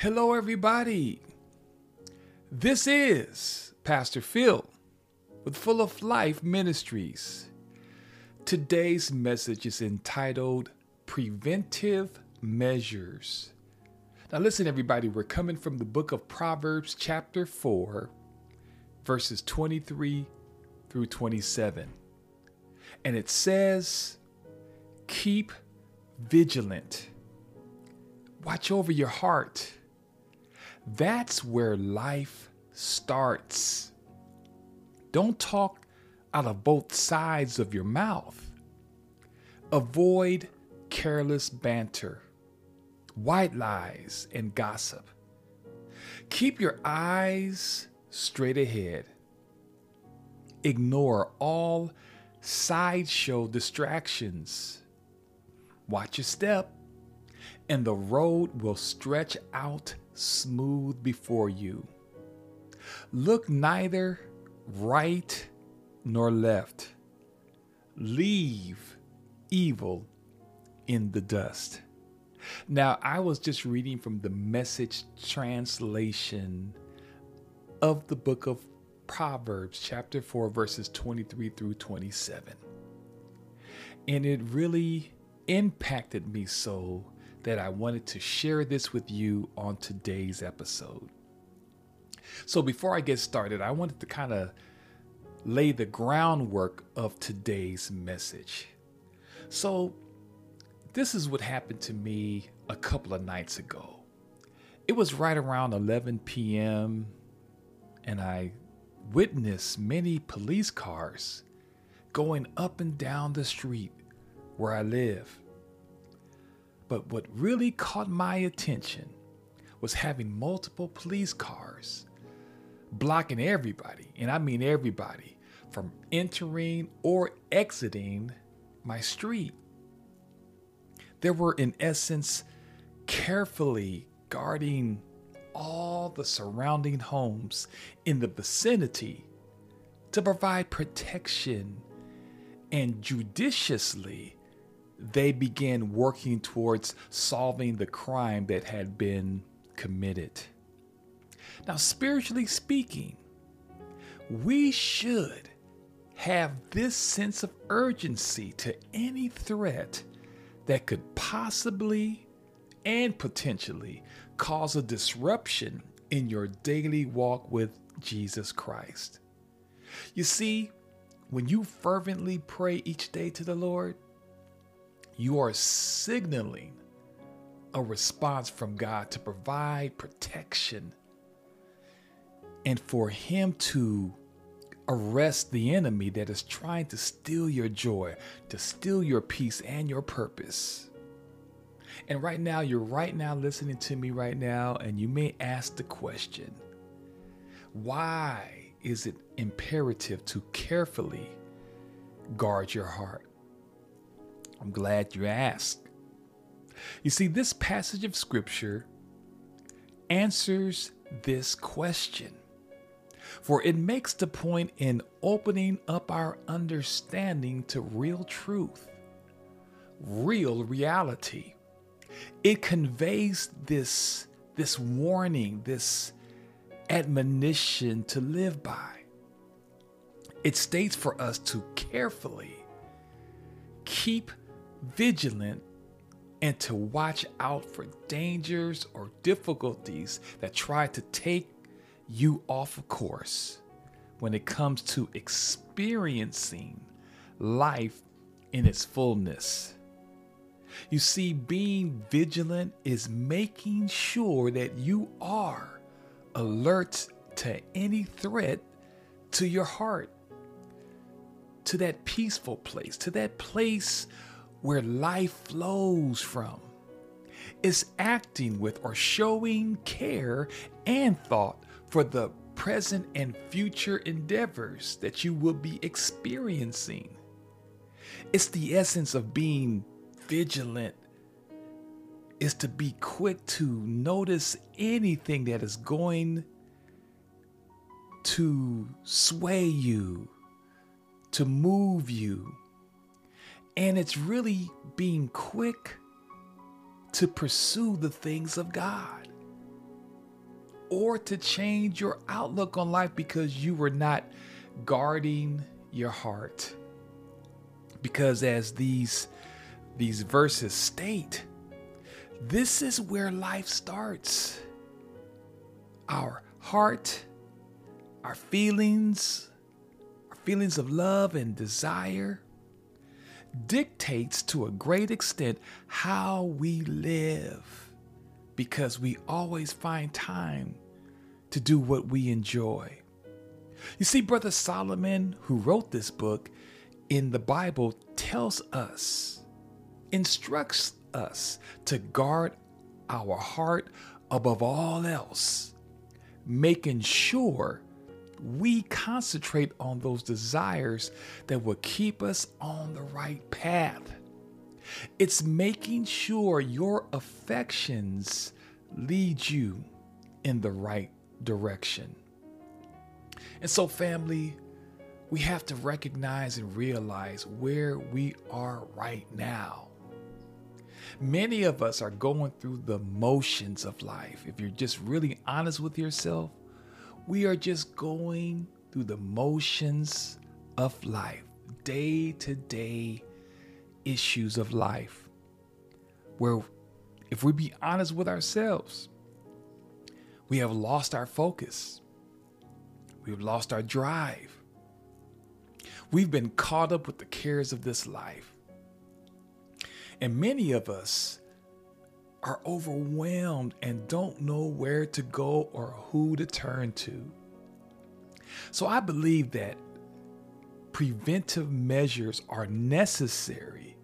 Hello, everybody. This is Pastor Phil with Full of Life Ministries. Today's message is entitled Preventive Measures. Now, listen, everybody, we're coming from the book of Proverbs, chapter 4, verses 23 through 27. And it says, Keep vigilant, watch over your heart that's where life starts. Don't talk out of both sides of your mouth. Avoid careless banter, white lies, and gossip. Keep your eyes straight ahead. Ignore all sideshow distractions. Watch your step, and the road will stretch out smooth before you. Look neither right nor left. Leave evil in the dust. Now, I was just reading from the message translation of the book of Proverbs, chapter 4, verses 23 through 27. And it really impacted me so that I wanted to share this with you on today's episode. So, before I get started, I wanted to kind of lay the groundwork of today's message. So, this is what happened to me a couple of nights ago. It was right around 11 p.m., and I witnessed many police cars going up and down the street where I live. But what really caught my attention was having multiple police cars blocking everybody, and I mean everybody, from entering or exiting my street. There were, in essence, carefully guarding all the surrounding homes in the vicinity to provide protection and judiciously they began working towards solving the crime that had been committed. Now, spiritually speaking, we should have this sense of urgency to any threat that could possibly and potentially cause a disruption in your daily walk with Jesus Christ. You see, when you fervently pray each day to the Lord, you are signaling a response from God to provide protection and for Him to arrest the enemy that is trying to steal your joy, to steal your peace and your purpose. And right now, you're right now listening to me right now, and you may ask the question why is it imperative to carefully guard your heart? I'm glad you asked. You see, this passage of Scripture answers this question, for it makes the point in opening up our understanding to real truth, real reality. It conveys this, this warning, this admonition to live by. It states for us to carefully keep vigilant and to watch out for dangers or difficulties that try to take you off of course when it comes to experiencing life in its fullness. You see, being vigilant is making sure that you are alert to any threat to your heart, to that peaceful place, to that place where life flows from. It's acting with or showing care and thought for the present and future endeavors that you will be experiencing. It's the essence of being vigilant is to be quick to notice anything that is going to sway you, to move you, and it's really being quick to pursue the things of God. or to change your outlook on life because you were not guarding your heart. Because as these these verses state, this is where life starts. Our heart, our feelings, our feelings of love and desire dictates to a great extent how we live because we always find time to do what we enjoy. You see, Brother Solomon, who wrote this book in the Bible, tells us, instructs us to guard our heart above all else, making sure we concentrate on those desires that will keep us on the right path. It's making sure your affections lead you in the right direction. And so, family, we have to recognize and realize where we are right now. Many of us are going through the motions of life. If you're just really honest with yourself, we are just going through the motions of life, day to day issues of life. Where, if we be honest with ourselves, we have lost our focus, we've lost our drive, we've been caught up with the cares of this life. And many of us are overwhelmed and don't know where to go or who to turn to. So I believe that preventive measures are necessary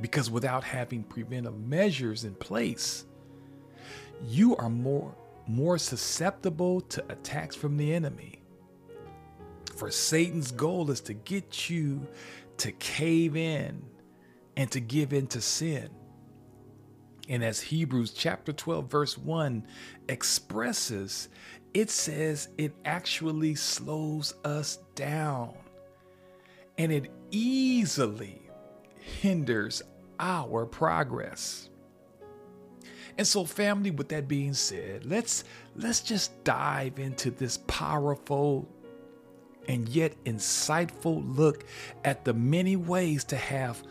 because without having preventive measures in place, you are more more susceptible to attacks from the enemy. For Satan's goal is to get you to cave in and to give in to sin. And as Hebrews chapter 12, verse 1 expresses, it says it actually slows us down and it easily hinders our progress. And so family with that being said, let's let's just dive into this powerful and yet insightful look at the many ways to have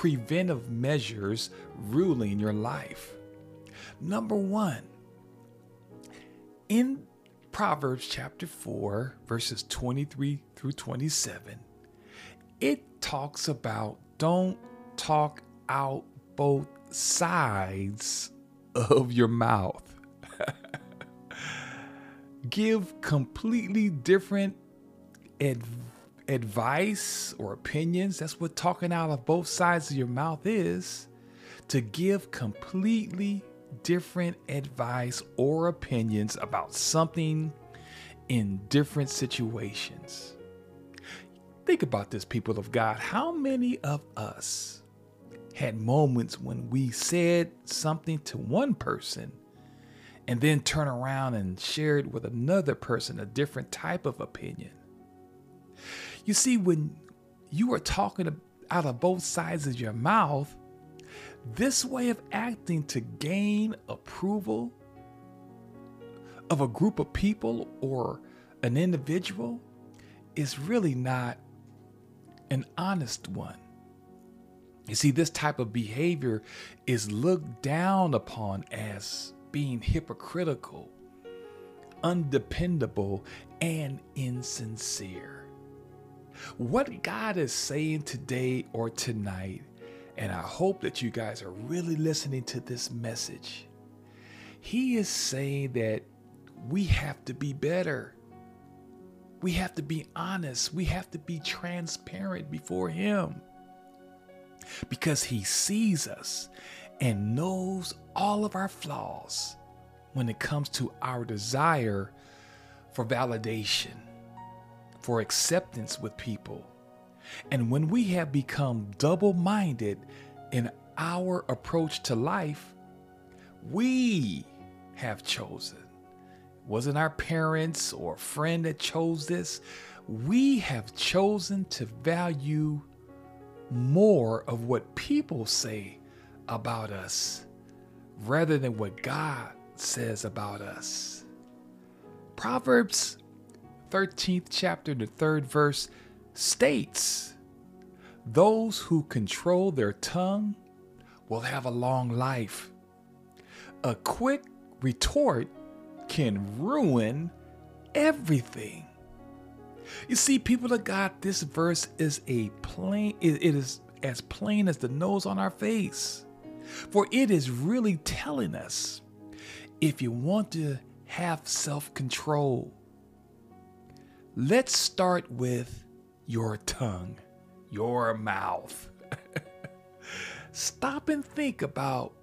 preventive measures ruling your life. Number one, in Proverbs chapter 4, verses 23 through 27, it talks about don't talk out both sides of your mouth. Give completely different advice advice or opinions. That's what talking out of both sides of your mouth is to give completely different advice or opinions about something in different situations. Think about this, people of God. How many of us had moments when we said something to one person and then turn around and share it with another person, a different type of opinion? You see, when you are talking out of both sides of your mouth, this way of acting to gain approval of a group of people or an individual is really not an honest one. You see, this type of behavior is looked down upon as being hypocritical, undependable, and insincere. What God is saying today or tonight, and I hope that you guys are really listening to this message, He is saying that we have to be better. We have to be honest. We have to be transparent before Him because He sees us and knows all of our flaws when it comes to our desire for validation for acceptance with people. And when we have become double minded in our approach to life, we have chosen. It wasn't our parents or friend that chose this. We have chosen to value more of what people say about us rather than what God says about us. Proverbs 13th chapter, the third verse states, Those who control their tongue will have a long life. A quick retort can ruin everything. You see, people of God, this verse is a plain, it is as plain as the nose on our face. For it is really telling us if you want to have self control, let's start with your tongue, your mouth. Stop and think about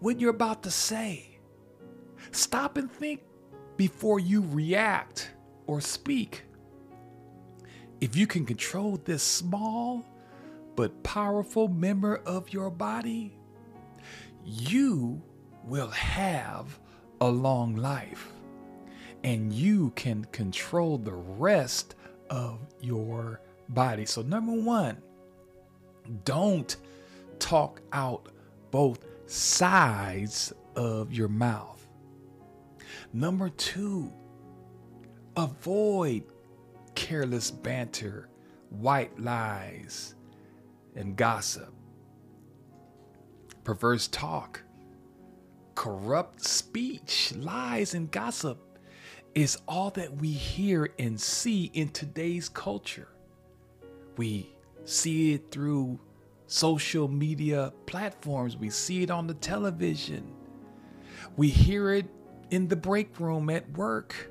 what you're about to say. Stop and think before you react or speak. If you can control this small but powerful member of your body, you will have a long life and you can control the rest of your body. So, number one, don't talk out both sides of your mouth. Number two, avoid careless banter, white lies, and gossip. Perverse talk, corrupt speech, lies, and gossip is all that we hear and see in today's culture. We see it through social media platforms, we see it on the television, we hear it in the break room at work.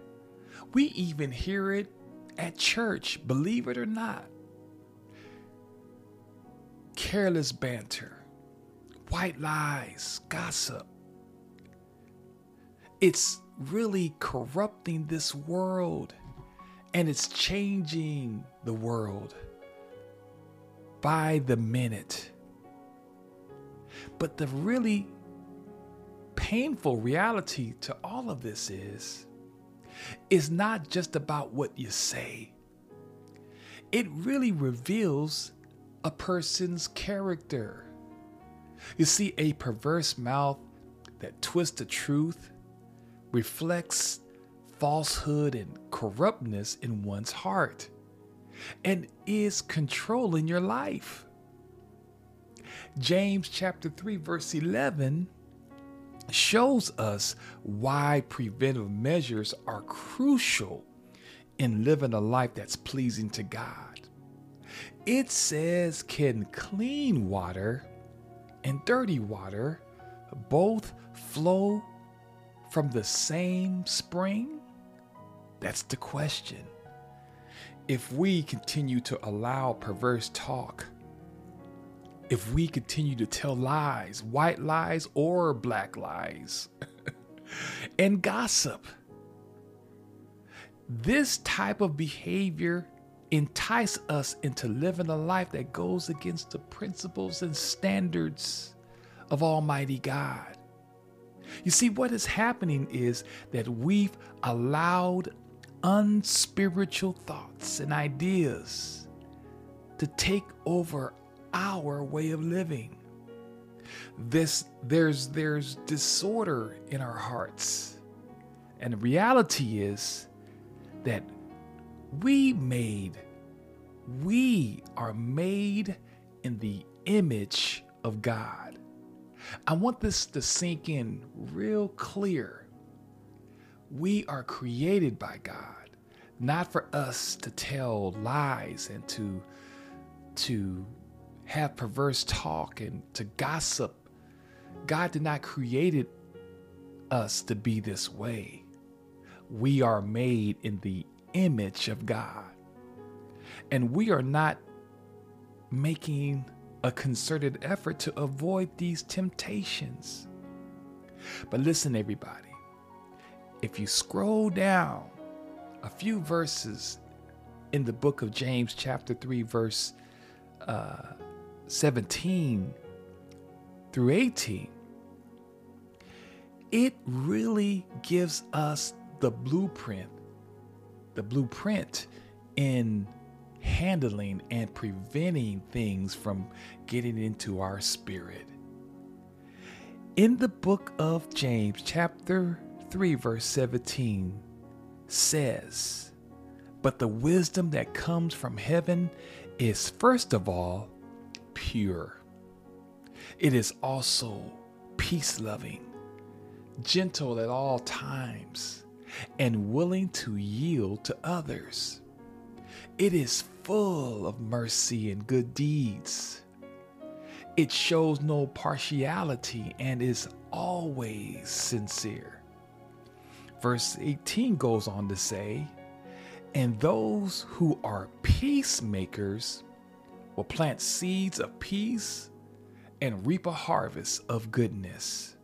We even hear it at church, believe it or not. Careless banter, white lies, gossip. It's really corrupting this world and it's changing the world by the minute. But the really painful reality to all of this is is not just about what you say. It really reveals a person's character. You see, a perverse mouth that twists the truth reflects falsehood and corruptness in one's heart and is controlling your life. James chapter 3 verse 11 shows us why preventive measures are crucial in living a life that's pleasing to God. It says, Can clean water and dirty water both flow from the same spring? That's the question. If we continue to allow perverse talk, if we continue to tell lies, white lies or black lies, and gossip. This type of behavior entice us into living a life that goes against the principles and standards of Almighty God. You see, what is happening is that we've allowed unspiritual thoughts and ideas to take over our way of living. This there's there's disorder in our hearts. And the reality is that we made we are made in the image of God. I want this to sink in real clear. We are created by God, not for us to tell lies and to to have perverse talk and to gossip. God did not create us to be this way. We are made in the image of God. And we are not making a concerted effort to avoid these temptations. But listen, everybody, if you scroll down a few verses in the book of James, chapter 3, verse uh, 17 through 18, it really gives us the blueprint, the blueprint in handling and preventing things from getting into our spirit. in the book of James, chapter 3, verse 17, says, But the wisdom that comes from heaven is first of all pure. It is also peace loving, gentle at all times, and willing to yield to others. It is full of mercy and good deeds. It shows no partiality and is always sincere. Verse 18 goes on to say, And those who are peacemakers will plant seeds of peace and reap a harvest of goodness.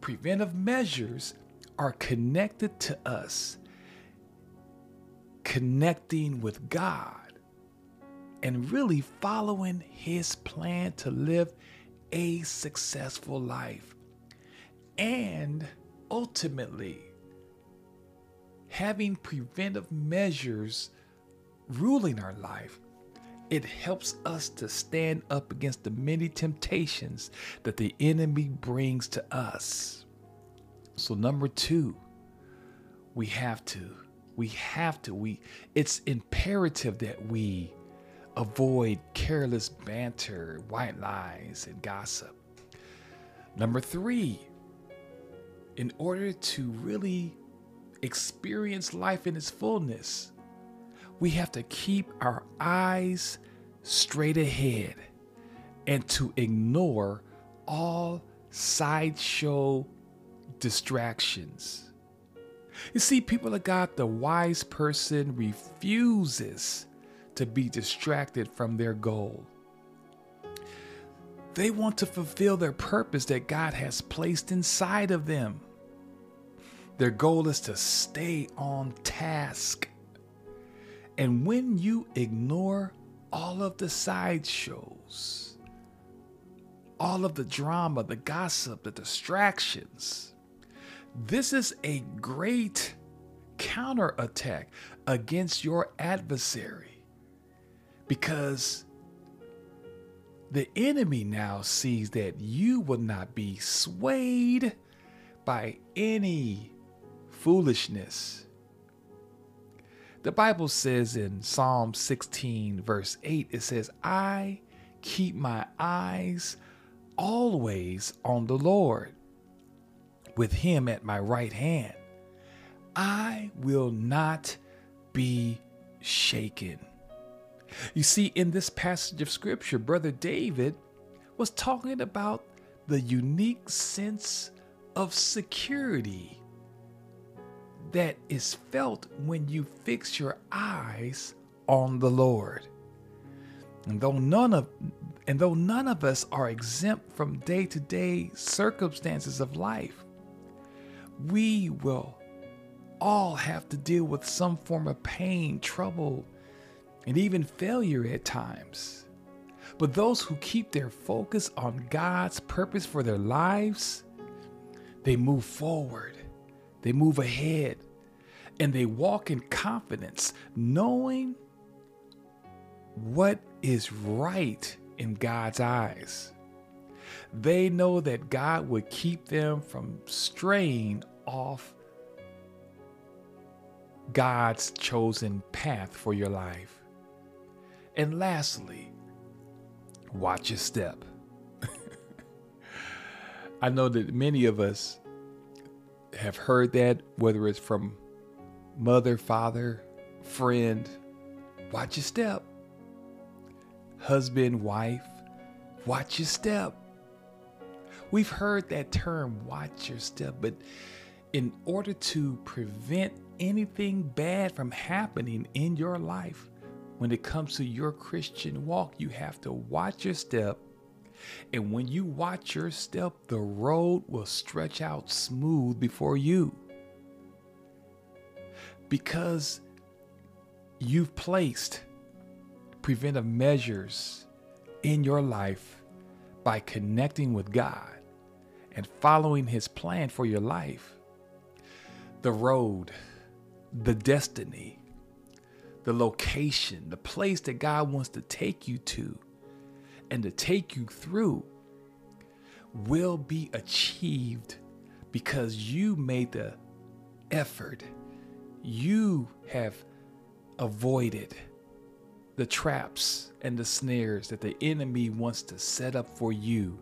Preventive measures are connected to us connecting with God and really following His plan to live a successful life. And ultimately, having preventive measures ruling our life, it helps us to stand up against the many temptations that the enemy brings to us. So, number two, we have to, we have to, we, it's imperative that we avoid careless banter, white lies, and gossip. Number three, in order to really experience life in its fullness, we have to keep our eyes straight ahead and to ignore all sideshow distractions. You see, people of God, the wise person refuses to be distracted from their goal. They want to fulfill their purpose that God has placed inside of them. Their goal is to stay on task. And when you ignore all of the sideshows, all of the drama, the gossip, the distractions, this is a great counterattack against your adversary because the enemy now sees that you will not be swayed by any foolishness. The Bible says in Psalm 16, verse 8, it says, I keep my eyes always on the Lord, with him at my right hand. I will not be shaken. You see, in this passage of scripture, Brother David was talking about the unique sense of security that is felt when you fix your eyes on the Lord. And though none of and though none of us are exempt from day-to-day circumstances of life, we will all have to deal with some form of pain, trouble, and even failure at times. But those who keep their focus on God's purpose for their lives, they move forward, they move ahead, and they walk in confidence, knowing what is right in God's eyes. They know that God would keep them from straying off God's chosen path for your life. And lastly, watch your step. I know that many of us have heard that, whether it's from mother, father, friend, watch your step. Husband, wife, watch your step. We've heard that term, watch your step, but in order to prevent anything bad from happening in your life, when it comes to your Christian walk, you have to watch your step. And when you watch your step, the road will stretch out smooth before you. Because you've placed preventive measures in your life by connecting with God and following His plan for your life. The road, the destiny, the location, the place that God wants to take you to and to take you through will be achieved because you made the effort. You have avoided the traps and the snares that the enemy wants to set up for you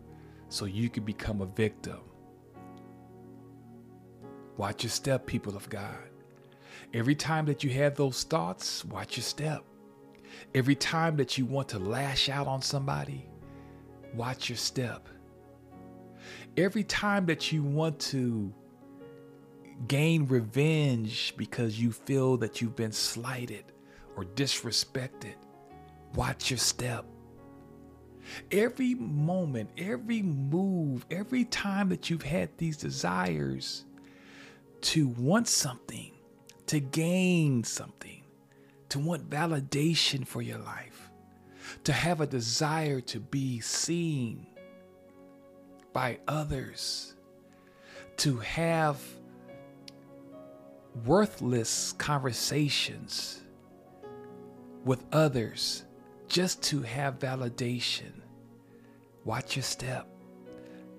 so you can become a victim. Watch your step, people of God. Every time that you have those thoughts, watch your step. Every time that you want to lash out on somebody, watch your step. Every time that you want to gain revenge because you feel that you've been slighted or disrespected, watch your step. Every moment, every move, every time that you've had these desires to want something, to gain something, to want validation for your life, to have a desire to be seen by others, to have worthless conversations with others just to have validation. Watch your step.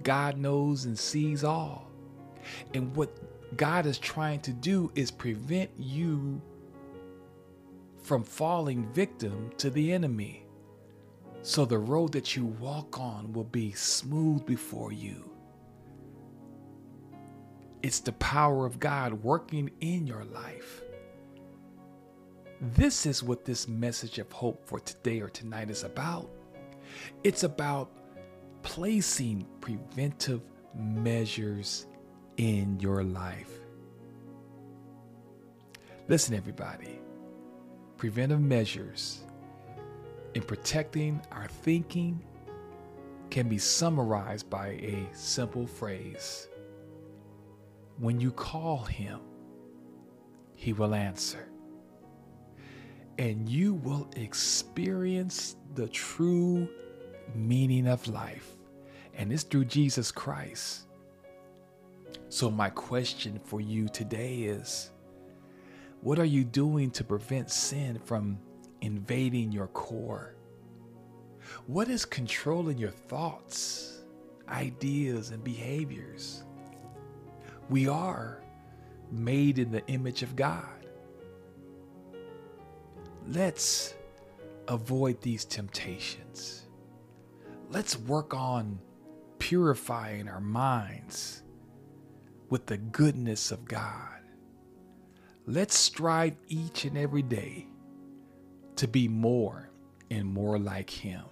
God knows and sees all. And what God is trying to do is prevent you from falling victim to the enemy. So the road that you walk on will be smooth before you. It's the power of God working in your life. This is what this message of hope for today or tonight is about. It's about placing preventive measures in your life. Listen, everybody, preventive measures in protecting our thinking can be summarized by a simple phrase When you call him, he will answer and you will experience the true meaning of life. And it's through Jesus Christ. So, my question for you today is what are you doing to prevent sin from invading your core? What is controlling your thoughts, ideas, and behaviors? We are made in the image of God. Let's avoid these temptations. Let's work on purifying our minds with the goodness of God. Let's strive each and every day to be more and more like Him.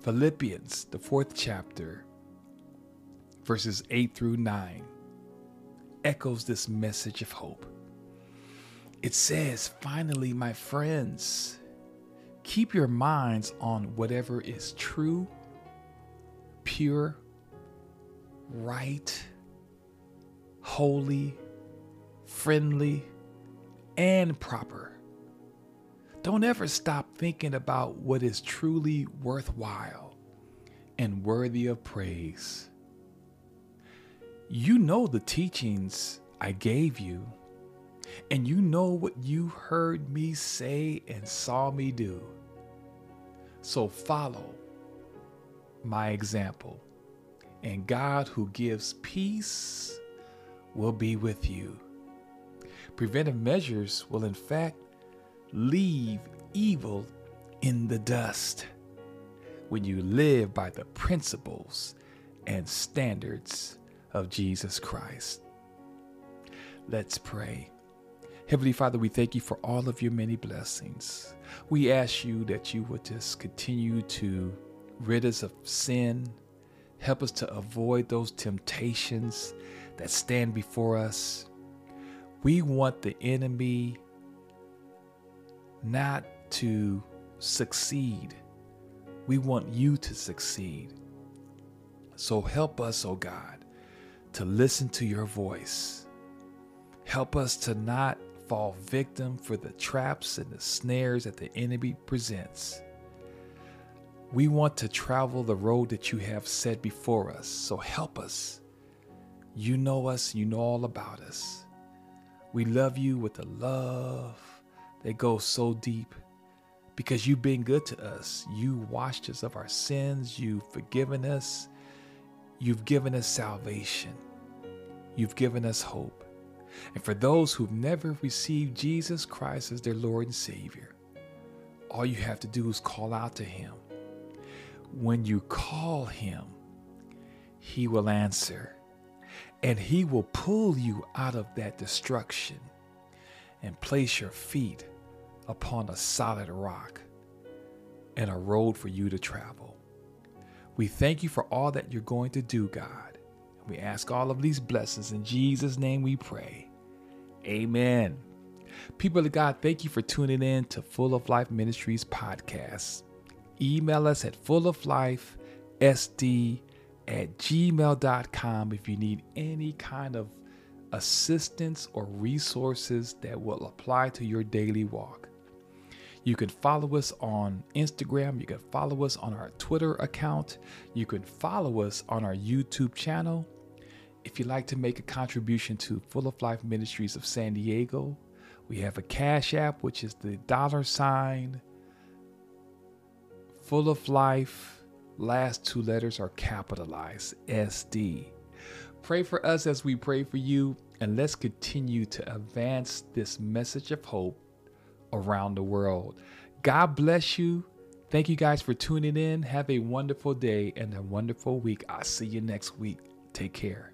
Philippians, the fourth chapter, verses 8 through 9, echoes this message of hope. It says, finally, my friends, keep your minds on whatever is true, pure, right, holy, friendly, and proper. Don't ever stop thinking about what is truly worthwhile and worthy of praise. You know the teachings I gave you and you know what you heard me say and saw me do. So follow my example, and God, who gives peace, will be with you. Preventive measures will, in fact, leave evil in the dust when you live by the principles and standards of Jesus Christ. Let's pray. Heavenly Father, we thank you for all of your many blessings. We ask you that you would just continue to rid us of sin, help us to avoid those temptations that stand before us. We want the enemy not to succeed. We want you to succeed. So help us, oh God, to listen to your voice. Help us to not fall victim for the traps and the snares that the enemy presents. We want to travel the road that you have set before us, so help us. You know us, you know all about us. We love you with a love that goes so deep because you've been good to us. You washed us of our sins. You've forgiven us. You've given us salvation. You've given us hope. And for those who've never received Jesus Christ as their Lord and Savior, all you have to do is call out to Him. When you call Him, He will answer and He will pull you out of that destruction and place your feet upon a solid rock and a road for you to travel. We thank you for all that you're going to do, God. We ask all of these blessings in Jesus' name we pray. Amen. People of God, thank you for tuning in to Full of Life Ministries podcast. Email us at fulloflifesd at gmail.com if you need any kind of assistance or resources that will apply to your daily walk. You can follow us on Instagram. You can follow us on our Twitter account. You can follow us on our YouTube channel. If you'd like to make a contribution to Full of Life Ministries of San Diego, we have a Cash App, which is the dollar sign Full of Life. Last two letters are capitalized SD. Pray for us as we pray for you, and let's continue to advance this message of hope around the world. God bless you. Thank you guys for tuning in. Have a wonderful day and a wonderful week. I'll see you next week. Take care.